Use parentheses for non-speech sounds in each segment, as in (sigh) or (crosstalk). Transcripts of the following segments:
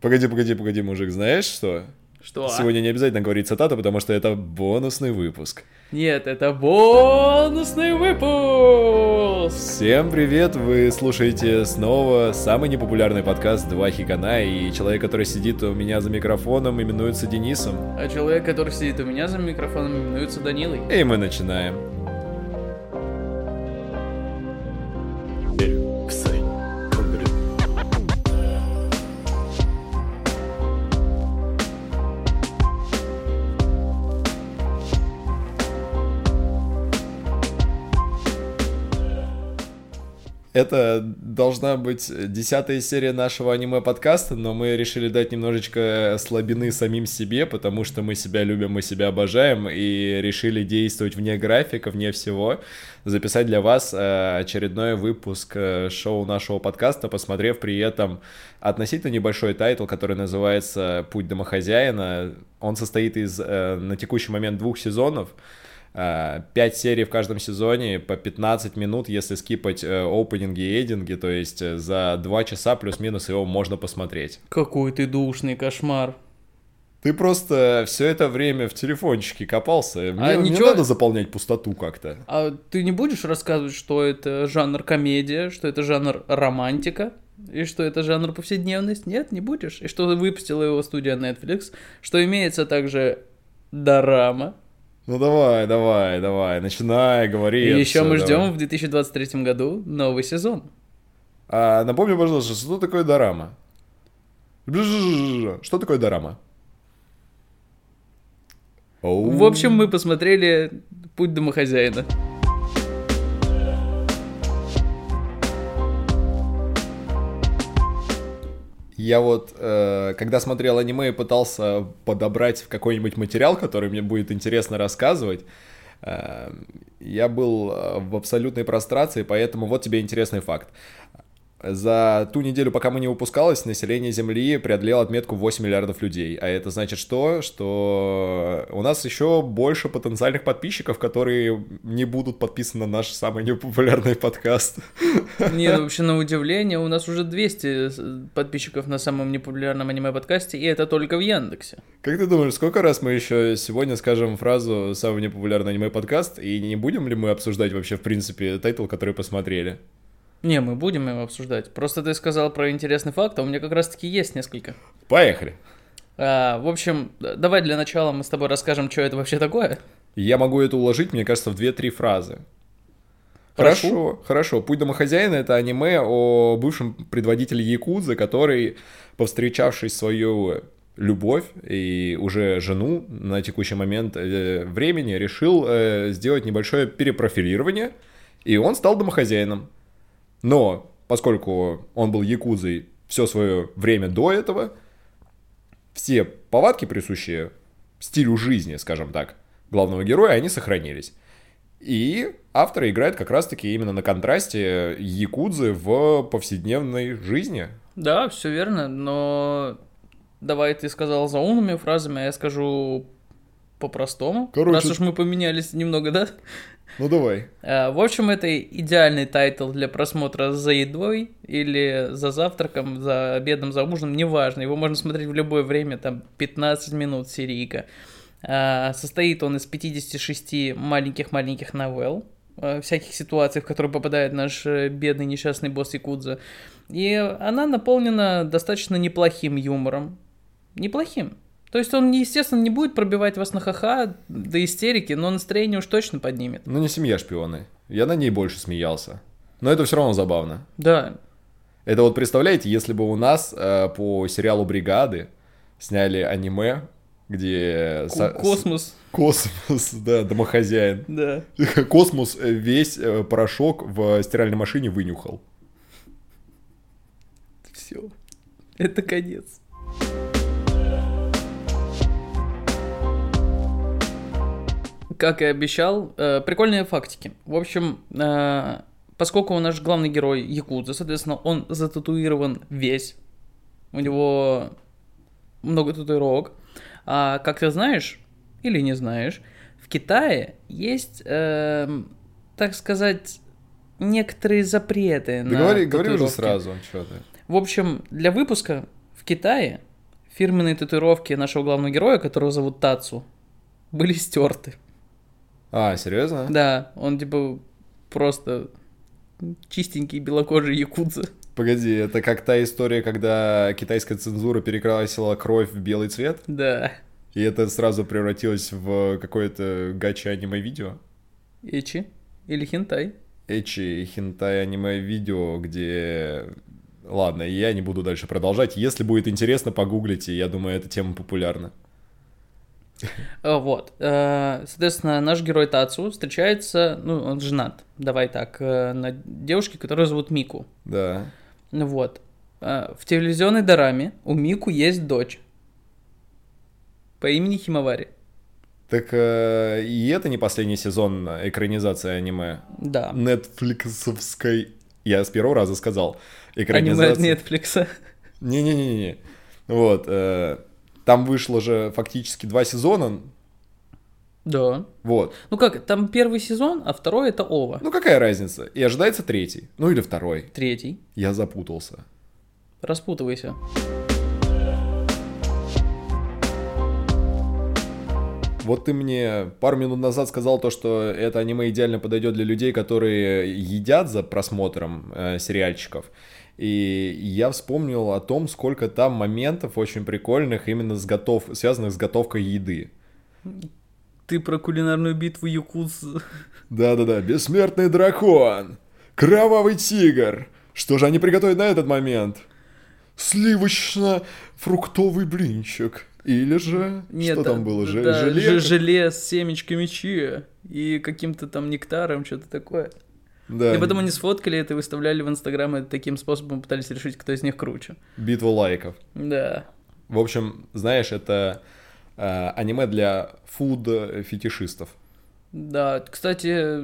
Погоди, погоди, погоди, мужик, знаешь что? Что? Сегодня не обязательно говорить цитату, потому что это бонусный выпуск. Нет, это бонусный выпуск! Всем привет! Вы слушаете снова самый непопулярный подкаст «Два хикана», и человек, который сидит у меня за микрофоном, именуется Денисом. А человек, который сидит у меня за микрофоном, именуется Данилой. И мы начинаем. Это должна быть десятая серия нашего аниме-подкаста, но мы решили дать немножечко слабины самим себе, потому что мы себя любим, мы себя обожаем, и решили действовать вне графика, вне всего, записать для вас э, очередной выпуск э, шоу нашего подкаста, посмотрев при этом относительно небольшой тайтл, который называется «Путь домохозяина». Он состоит из э, на текущий момент двух сезонов, 5 серий в каждом сезоне по 15 минут, если скипать э, опенинги и эдинги, то есть э, за 2 часа плюс-минус его можно посмотреть. Какой ты душный кошмар. Ты просто все это время в телефончике копался. Мне А не ничего- надо заполнять пустоту как-то. А ты не будешь рассказывать, что это жанр комедия, что это жанр романтика? И что это жанр повседневность? Нет, не будешь. И что выпустила его студия Netflix, что имеется также дорама. Ну давай, давай, давай, начинай, говори. И еще мы давай. ждем в 2023 году новый сезон. А, напомни, пожалуйста, что такое дорама? Что такое дорама? Оу. В общем, мы посмотрели «Путь домохозяина». Я вот, э, когда смотрел аниме и пытался подобрать какой-нибудь материал, который мне будет интересно рассказывать, э, я был э, в абсолютной прострации, поэтому вот тебе интересный факт. За ту неделю, пока мы не выпускалось, население Земли преодолело отметку 8 миллиардов людей. А это значит что? Что у нас еще больше потенциальных подписчиков, которые не будут подписаны на наш самый непопулярный подкаст. Нет, вообще, на удивление, у нас уже 200 с- подписчиков на самом непопулярном аниме-подкасте, и это только в Яндексе. Как ты думаешь, сколько раз мы еще сегодня скажем фразу «самый непопулярный аниме-подкаст» и не будем ли мы обсуждать вообще, в принципе, тайтл, который посмотрели? Не, мы будем его обсуждать. Просто ты сказал про интересный факт, а у меня как раз-таки есть несколько. Поехали! А, в общем, давай для начала мы с тобой расскажем, что это вообще такое. Я могу это уложить, мне кажется, в 2-3 фразы. Хорошо. Хорошо, хорошо. «Путь домохозяина» — это аниме о бывшем предводителе Якудзы, который, повстречавшись свою любовь и уже жену на текущий момент э, времени, решил э, сделать небольшое перепрофилирование, и он стал домохозяином. Но поскольку он был якудзой все свое время до этого, все повадки, присущие стилю жизни, скажем так, главного героя, они сохранились. И автор играет как раз-таки именно на контрасте якудзы в повседневной жизни. Да, все верно, но давай ты сказал за умными фразами, а я скажу по-простому. Короче- Раз уж мы поменялись немного, да? Ну давай. А, В общем, это идеальный тайтл для просмотра за едой или за завтраком, за обедом, за ужином, неважно. Его можно смотреть в любое время, там 15 минут серийка. А, Состоит он из 56 маленьких-маленьких новелл, а, всяких ситуаций, в которые попадает наш э, бедный несчастный босс Якудза. И она наполнена достаточно неплохим юмором. Неплохим. То есть он, естественно, не будет пробивать вас на ха-ха до истерики, но настроение уж точно поднимет. Ну не семья шпионы. Я на ней больше смеялся. Но это все равно забавно. Да, Это вот представляете, если бы у нас э, по сериалу «Бригады» сняли аниме, где... со- Ко- Космос, Космос, (laughs) да, домохозяин. да. (laughs) Космос э, весь э, порошок в стиральной машине вынюхал. Все. Это конец. Как и обещал, э, прикольные фактики. В общем, э, поскольку наш главный герой Якудза, соответственно, он зататуирован весь. У него много татуировок. А как ты знаешь, или не знаешь, в Китае есть, эм, так сказать, некоторые запреты Да на говори, говори уже татуировки. сразу, что ты. В общем, для выпуска в Китае фирменные татуировки нашего главного героя, которого зовут Тацу, были стерты. А, серьезно? Да, он типа просто чистенький белокожий якудза. Погоди, это как та история, когда китайская цензура перекрасила кровь в белый цвет? Да. И это сразу превратилось в какое-то гача аниме-видео? Эчи или хентай. Эчи хентай аниме-видео, где... Ладно, я не буду дальше продолжать. Если будет интересно, погуглите. Я думаю, эта тема популярна. А, Вот. Э, Соответственно, наш герой Тацу встречается, ну, он женат, давай так, э, на девушке, которую зовут Мику. Да. Вот. Э, В телевизионной дораме у Мику есть дочь по имени Химавари. Так э, и это не последний сезон экранизации аниме. Да. Нетфликсовской... Я с первого раза сказал. Аниме от Экранизация... Netflix. Не-не-не-не. Вот. э, Там вышло же фактически два сезона. Да. Вот. Ну как, там первый сезон, а второй это Ова. Ну какая разница? И ожидается третий. Ну или второй. Третий. Я запутался. Распутывайся. Вот ты мне пару минут назад сказал то, что это аниме идеально подойдет для людей, которые едят за просмотром э, сериальчиков. И я вспомнил о том, сколько там моментов очень прикольных именно с готов... связанных с готовкой еды. Ты про кулинарную битву Якудз. Да-да-да, бессмертный дракон, кровавый тигр. Что же они приготовят на этот момент? Сливочно-фруктовый блинчик. Или же... что там было? Же- да, желе? же- желе с семечками чиа и каким-то там нектаром, что-то такое. Да, И потом они сфоткали это и выставляли в Инстаграм, и таким способом пытались решить, кто из них круче. битва лайков. Да. В общем, знаешь, это э, аниме для фуд-фетишистов. Да, кстати,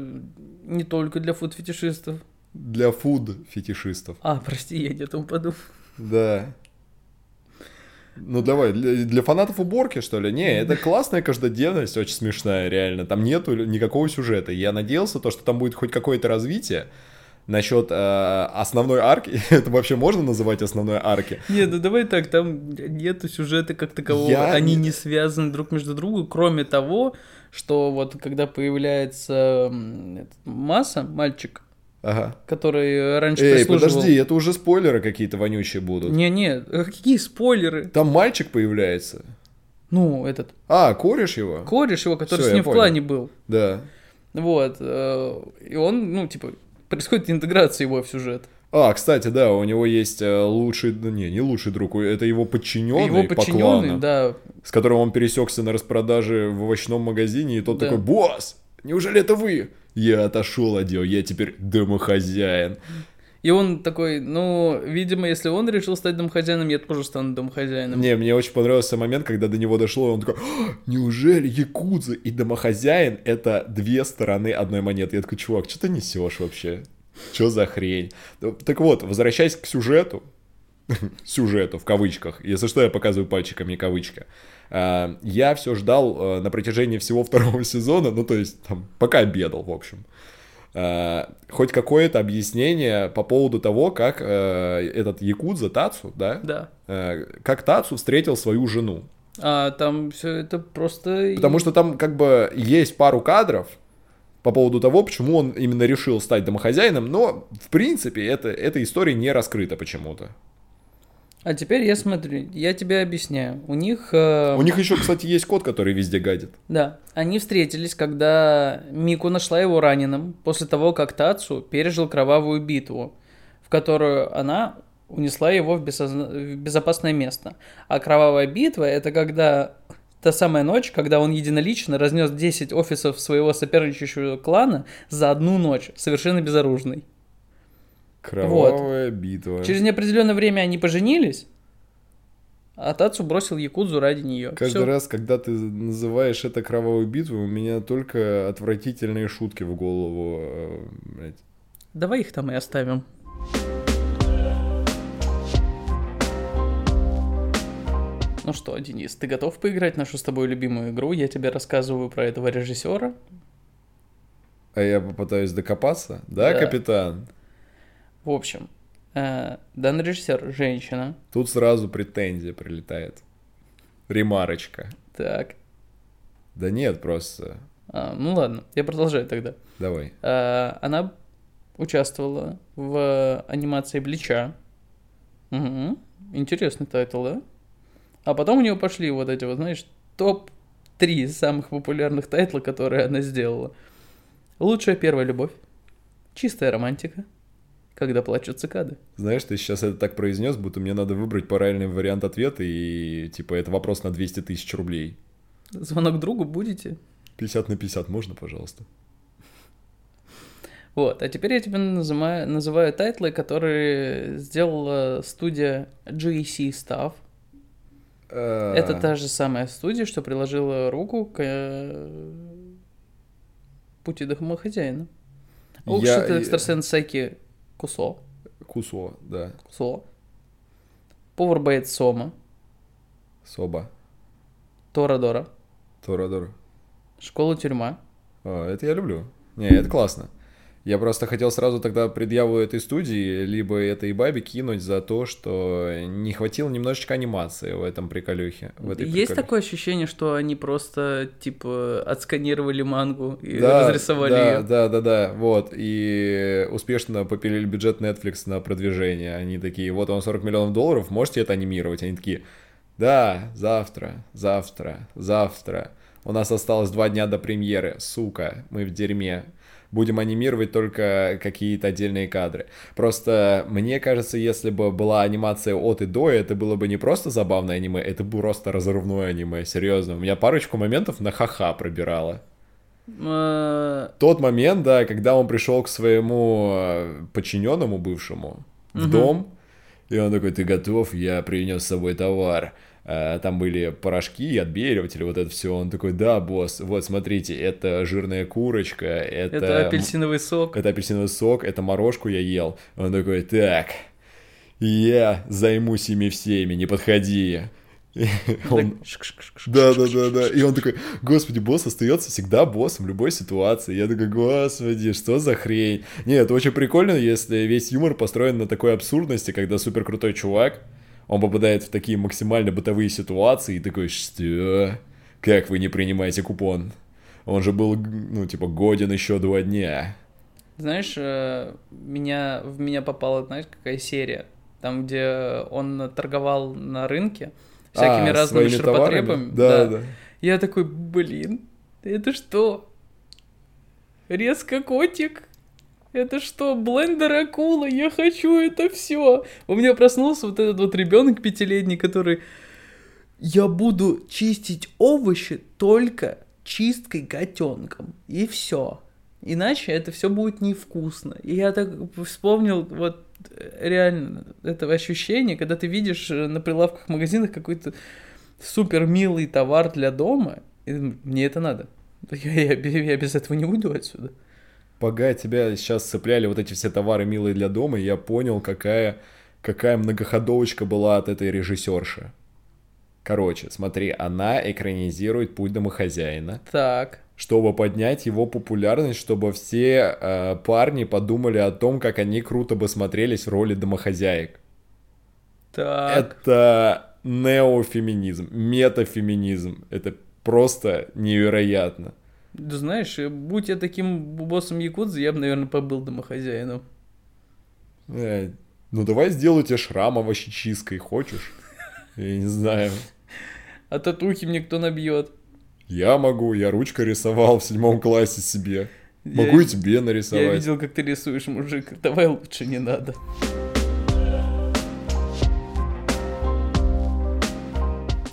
не только для фуд-фетишистов. Для фуд-фетишистов. А, прости, я не о том подумал. Да. Ну давай, для, для фанатов уборки, что ли? Не, это классная каждодневность, очень смешная, реально. Там нету никакого сюжета. Я надеялся, то, что там будет хоть какое-то развитие. Насчет э, основной арки, (laughs) это вообще можно называть основной арки? Не, ну давай так, там нету сюжета как такового, Я они не- связаны друг между другом, кроме того, что вот когда появляется Масса, мальчик, Ага. который раньше Эй, прислуживал... подожди, это уже спойлеры какие-то вонючие будут. Не-не, э, какие спойлеры? Там мальчик появляется. Ну, этот, А, кореш его? кореш его, который Всё, с ним в понял. клане был. Да. Вот, э, и он, ну, типа, происходит интеграция его в сюжет. А, кстати, да, у него есть э, лучший, не, не лучший друг, это его подчиненный, его по подчиненный, клану, да, с которым он пересекся на распродаже в овощном магазине, и тот Да. такой, босс, неужели это вы? Я отошел от дел, я теперь домохозяин. И он такой, ну, видимо, если он решил стать домохозяином, я тоже стану домохозяином. Не, мне очень понравился момент, когда до него дошло, и он такой, «А, неужели якудза и домохозяин это две стороны одной монеты? Я такой, чувак, что ты несешь вообще? Что за хрень? Ну, Так вот, возвращаясь к сюжету, (laughs) сюжету в кавычках, если что, я показываю пальчиками кавычка. А, Я все ждал э, на протяжении всего (laughs) второго сезона, ну то есть там пока обедал, в общем. А, Хоть какое-то объяснение по поводу того, как э, этот якудза Тацу, да, Да. э, как Тацу встретил свою жену. А там все это просто... Потому что там как бы есть пару кадров по поводу того, почему он именно решил стать домохозяином, но в принципе это, эта история не раскрыта почему-то. А теперь я смотрю, я тебе объясняю. У них... э, У них еще, кстати, есть кот, который везде гадит. Да, они встретились, когда Мику нашла его раненым после того, как Тацу пережил кровавую битву, в которую она унесла его в, бессозна- в безопасное место. А кровавая битва — это когда та самая ночь, когда он единолично разнес 10 офисов своего соперничающего клана за одну ночь, совершенно безоружный. Кровавая битва. Через неопределенное время они поженились, а Тацу бросил Якудзу ради нее. Каждый раз, когда ты называешь это кровавой битвой, у меня только отвратительные шутки в голову. э, блядь. Давай их там и оставим. Ну что, Денис, ты готов поиграть в нашу с тобой любимую игру? Я тебе рассказываю про этого режиссера. А я попытаюсь докопаться? Да, Да. капитан? В общем, э, данный режиссер женщина. Тут сразу претензия прилетает. Ремарочка. Так. Да нет, просто... А, ну ладно, я продолжаю тогда. Давай. А, она участвовала в анимации Блича. Угу. Интересный тайтл, да? А потом у нее пошли вот эти вот, знаешь, топ-3 самых популярных тайтла, которые она сделала. Лучшая первая любовь. Чистая романтика. Когда плачут цикады. Знаешь, ты сейчас это так произнес, будто мне надо выбрать правильный вариант ответа, и типа это вопрос на 200 тысяч рублей. Звонок другу будете? 50 на 50 можно, пожалуйста? Вот, а теперь я тебе называю, называю тайтлы, которые сделала студия J.C.Staff. Это та же самая студия, что приложила руку к э, пути домохозяина. Укшит Я- экстрасенс Сайки Кусо. Кусо, да. Кусо. Повар боец Сома. Соба. Торадора. Торадор. Школа-тюрьма. А, это я люблю. Не, это классно. Я просто хотел сразу тогда предъяву этой студии, либо этой бабе кинуть за то, что не хватило немножечко анимации в этом приколюхе. В этой Есть приколюхе. такое ощущение, что они просто, типа, отсканировали мангу и Да, разрисовали да, ее. Да, да, да, вот. И успешно попилили бюджет Netflix на продвижение. Они такие, вот вам 40 миллионов долларов, можете это анимировать? Они такие, да, завтра, завтра, завтра. У нас осталось два дня до премьеры, сука, мы в дерьме. Будем анимировать только какие-то отдельные кадры. Просто мне кажется, если бы была анимация от и до, это было бы не просто забавное аниме, это бы просто разрывное аниме, серьезно. У меня парочку моментов на ха-ха пробирало. Э, Тот момент, да, когда он пришел к своему э, подчиненному бывшему в дом, и он такой, ты готов, я принес с собой товар. А, Там были порошки, отбеливатели, вот это все. Он такой, да, босс, вот смотрите, это жирная курочка, это... Это апельсиновый сок. Это апельсиновый сок, это морожку я ел. Он такой, так, я займусь ими всеми, не подходи. (laughs) Он, да, да, да, да. И он такой, господи, босс остается всегда боссом в любой ситуации. Я такой, господи, что за хрень? Не, это очень прикольно, если весь юмор построен на такой абсурдности, когда супер крутой чувак, он попадает в такие максимально бытовые ситуации и такой, что? Как вы не принимаете купон? Он же был, ну, типа, годен еще два дня. Знаешь, э, меня, в меня попала, знаешь, какая серия? Там, где он торговал на рынке всякими А, разными ширпотребами. товарами? Да, да. Я такой, блин, это что? Резко котик? Это что, блендер акула? Я хочу это все. У меня проснулся вот этот вот ребенок пятилетний, который... Я буду чистить овощи только чисткой котенком. И все. Иначе это все будет невкусно. И я так вспомнил вот э, реально этого ощущения, когда ты видишь э, на прилавках магазинах какой-то супер милый товар для дома, и мне это надо. Я, я, я без этого не уйду отсюда. Пока тебя сейчас цепляли вот эти все товары милые для дома, я понял, какая, какая многоходовочка была от этой режиссерши. Короче, смотри, она экранизирует «Путь домохозяина», Так, чтобы поднять его популярность, чтобы все э, парни подумали о том, как они круто бы смотрелись в роли домохозяек. так. Это неофеминизм, метафеминизм. Это просто невероятно. Да знаешь, э, будь я таким боссом Якудзы, я бы, наверное, побыл домохозяином. Э, ну давай сделаю тебе шрам овощечисткой, хочешь? Я не знаю. А татухи мне кто набьет? Я могу, я ручкой рисовал в седьмом классе себе. Могу и тебе Я нарисовать. видел, как ты рисуешь, мужик. Давай лучше не надо.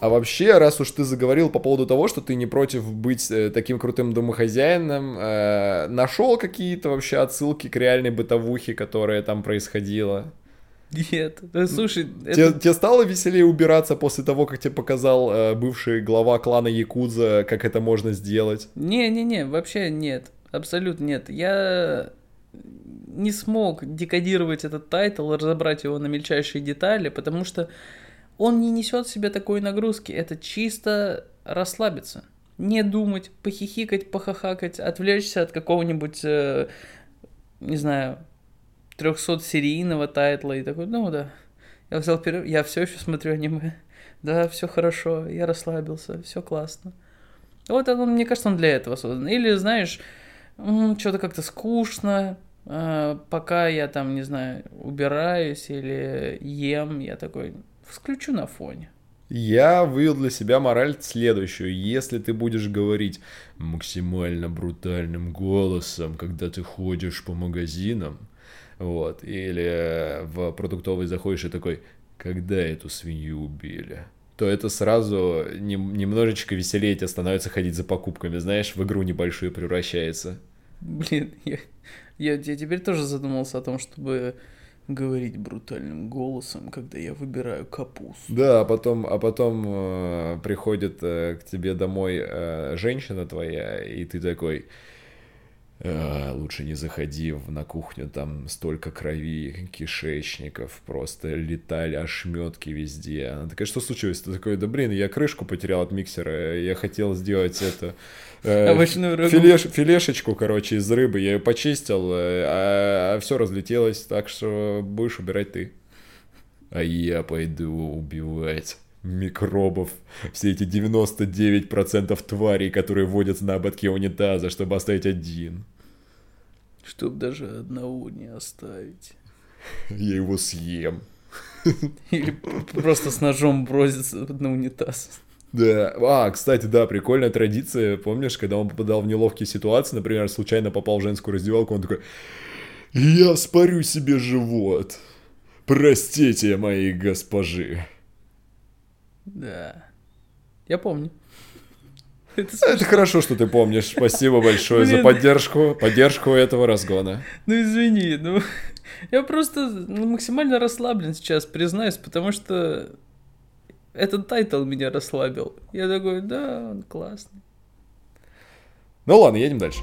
А вообще, раз уж ты заговорил по поводу того, что ты не против быть э, таким крутым домохозяином, э, нашел какие-то вообще отсылки к реальной бытовухе, которая там происходила? Нет. Да, слушай, Тебе, это... тебе стало веселее убираться после того, как тебе показал э, бывший глава клана Якудза, как это можно сделать? Не-не-не, вообще нет. Абсолютно нет. Я не смог декодировать этот title, разобрать его на мельчайшие детали, потому что он не несет в себе такой нагрузки. Это чисто расслабиться. Не думать, похихикать, похахакать, отвлечься от какого-нибудь, э, не знаю, 300-серийного тайтла и такой, ну да. Я взял перерыв, я все еще смотрю аниме. Да, все хорошо, я расслабился, все классно. Вот он, мне кажется, он для этого создан. Или, знаешь, что-то как-то скучно, а, пока я там, не знаю, убираюсь или ем, я такой включу на фоне. Я вывел для себя мораль следующую. Если ты будешь говорить максимально брутальным голосом, когда ты ходишь по магазинам, вот, или в продуктовый заходишь и такой, когда эту свинью убили? то это сразу не, немножечко веселее тебе становится ходить за покупками, знаешь, в игру небольшую превращается. Блин, я, я, я теперь тоже задумался о том, чтобы говорить брутальным голосом, когда я выбираю капусту. Да, а потом, а потом э, приходит э, к тебе домой э, женщина твоя, и ты такой, лучше не заходи в, на кухню, там столько крови, кишечников, просто летали ошметки везде. Она такая, что случилось? Ты такой, да блин, я крышку потерял от миксера, я хотел сделать это... Э, (laughs) Овощную рыбу. Филеш, филешечку, короче, из рыбы, я ее почистил, э, а, а все разлетелось, так что будешь убирать ты. А я пойду убивать микробов, все эти 99% тварей, которые водятся на ободке унитаза, чтобы оставить один. Чтоб даже одного не оставить. Я его съем. Или просто с ножом броситься на унитаз. Да. А, кстати, да, прикольная традиция. Помнишь, когда он попадал в неловкие ситуации, например, случайно попал в женскую раздевалку, он такой, я спарю себе живот. Простите, мои госпожи. Да. Я помню. (laughs) Это, это хорошо, что ты помнишь. Спасибо большое Блин. за поддержку, поддержку этого разгона. Ну извини, ну (laughs) я просто ну, максимально расслаблен сейчас, признаюсь, потому что этот title меня расслабил. Я такой, да, он классный. Ну ладно, едем дальше.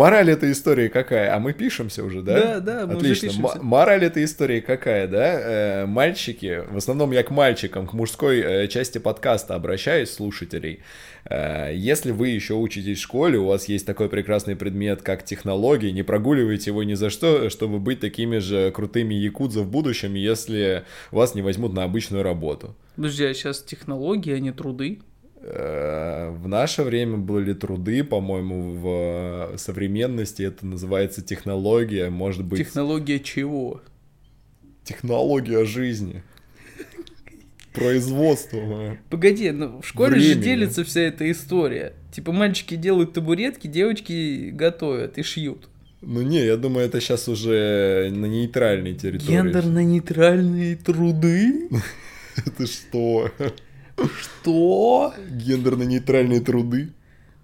Мораль этой истории какая? А мы пишемся уже, да? Да, да, мы Отлично. уже пишемся. мораль этой истории какая, да? Э, мальчики, в основном я к мальчикам, к мужской э, части подкаста обращаюсь, слушателей. Э, если вы еще учитесь в школе, у вас есть такой прекрасный предмет, как технологии, не прогуливайте его ни за что, чтобы быть такими же крутыми якудза в будущем, если вас не возьмут на обычную работу. Подожди, а сейчас технологии, а не труды? Э, в наше время были труды, по-моему, в современности это называется технология, может быть... Технология чего? Технология жизни. Производство. Погоди, ну в школе Времени. же делится вся эта история. Типа мальчики делают табуретки, девочки готовят и шьют. Ну не, я думаю, это сейчас уже на нейтральной территории. Гендерно-нейтральные труды? (laughs) Это что? Что? Гендерно-нейтральные труды.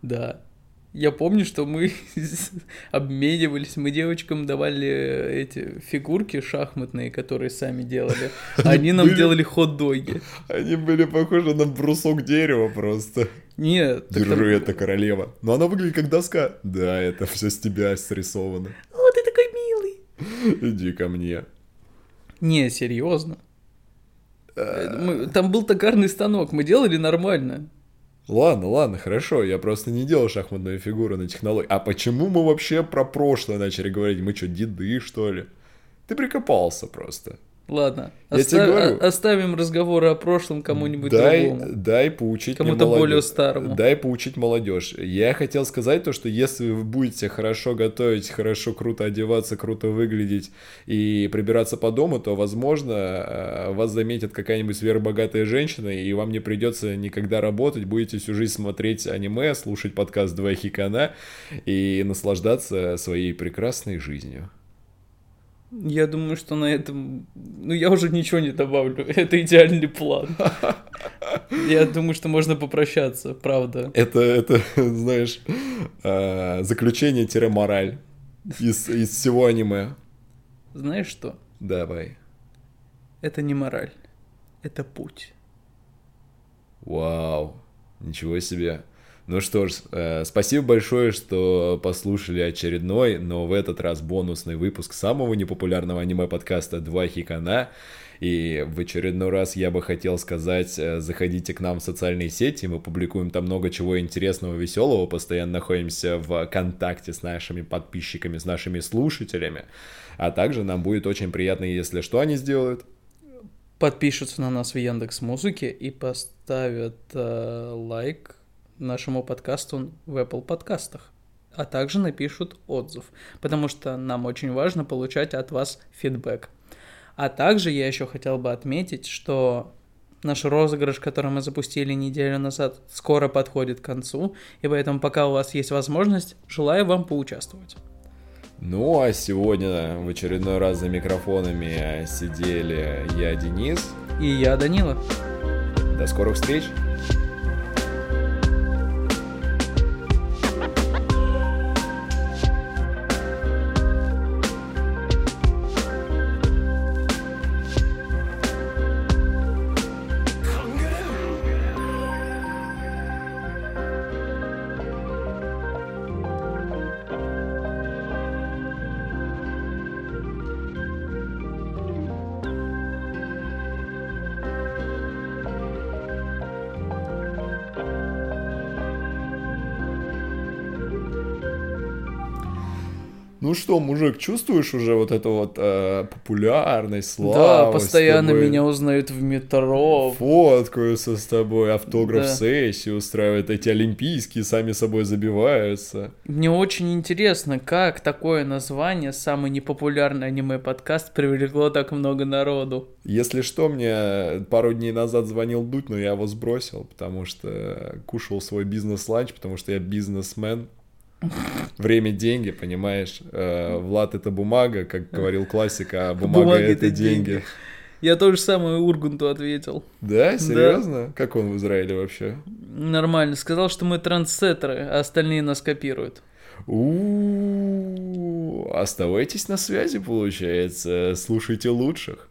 Да. Я помню, что мы (laughs) обменивались, мы девочкам давали эти фигурки шахматные, которые сами делали. Они нам делали хот-доги. Они были похожи на брусок дерева просто. Нет. Держи там... это, королева. Но она выглядит как доска. Да, это все с тебя срисовано. О, ты такой милый. Иди ко мне. Не, серьезно. Э, мы, там был токарный станок, мы делали нормально. Ладно, ладно, хорошо, я просто не делал шахматную фигуру на технологии. А почему мы вообще про прошлое начали говорить? Мы что, деды, что ли? Ты прикопался просто. Ладно, я оста- тебе говорю, оставим разговоры о прошлом кому-нибудь дай, другому. Дай поучить Кому-то более старому. Дай поучить молодежь. Я хотел сказать то, что если вы будете хорошо готовить, хорошо круто одеваться, круто выглядеть и прибираться по дому, то, возможно, э, вас заметит какая-нибудь сверхбогатая женщина, и вам не придется никогда работать, будете всю жизнь смотреть аниме, слушать подкаст «Два хикана» и наслаждаться своей прекрасной жизнью. Я думаю, что на этом... Ну, я уже ничего не добавлю. (laughs) Это идеальный план. Я думаю, что можно попрощаться, правда. Это, это знаешь, а, заключение-мораль из, из всего аниме. Знаешь что? Давай. Это не мораль. Это путь. Вау. Ничего себе. Ну что ж, э, спасибо большое, что послушали очередной, но в этот раз бонусный выпуск самого непопулярного аниме-подкаста «Два хикана». И в очередной раз я бы хотел сказать, э, заходите к нам в социальные сети, мы публикуем там много чего интересного, веселого, постоянно находимся в контакте с нашими подписчиками, с нашими слушателями. А также нам будет очень приятно, если что они сделают. Подпишутся на нас в Яндекс Музыке и поставят э, лайк нашему подкасту в Apple подкастах а также напишут отзыв, потому что нам очень важно получать от вас фидбэк. А также я еще хотел бы отметить, что наш розыгрыш, который мы запустили неделю назад, скоро подходит к концу, и поэтому пока у вас есть возможность, желаю вам поучаствовать. Ну, а сегодня в очередной раз за микрофонами сидели я, Денис. И я, Данила. До скорых встреч! Ну что, мужик, чувствуешь уже вот эту вот э, популярность, славу? Да, постоянно меня узнают в метро. Фоткаются с тобой, автограф-сессии да. устраивают, эти олимпийские сами собой забиваются. Мне очень интересно, как такое название, самый непопулярный аниме-подкаст, привлекло так много народу. Если что, мне пару дней назад звонил Дудь, но я его сбросил, потому что кушал свой бизнес-ланч, потому что я бизнесмен, Время – деньги, понимаешь? Э, Влад – это бумага, как говорил классика, а бумага, бумага – это деньги. деньги. Я тоже самое Ургунту ответил. Да? Серьезно? Да. Как он в Израиле вообще? Нормально. Сказал, что мы трансцетеры, а остальные нас копируют. У-у-у, оставайтесь на связи, получается. Слушайте лучших.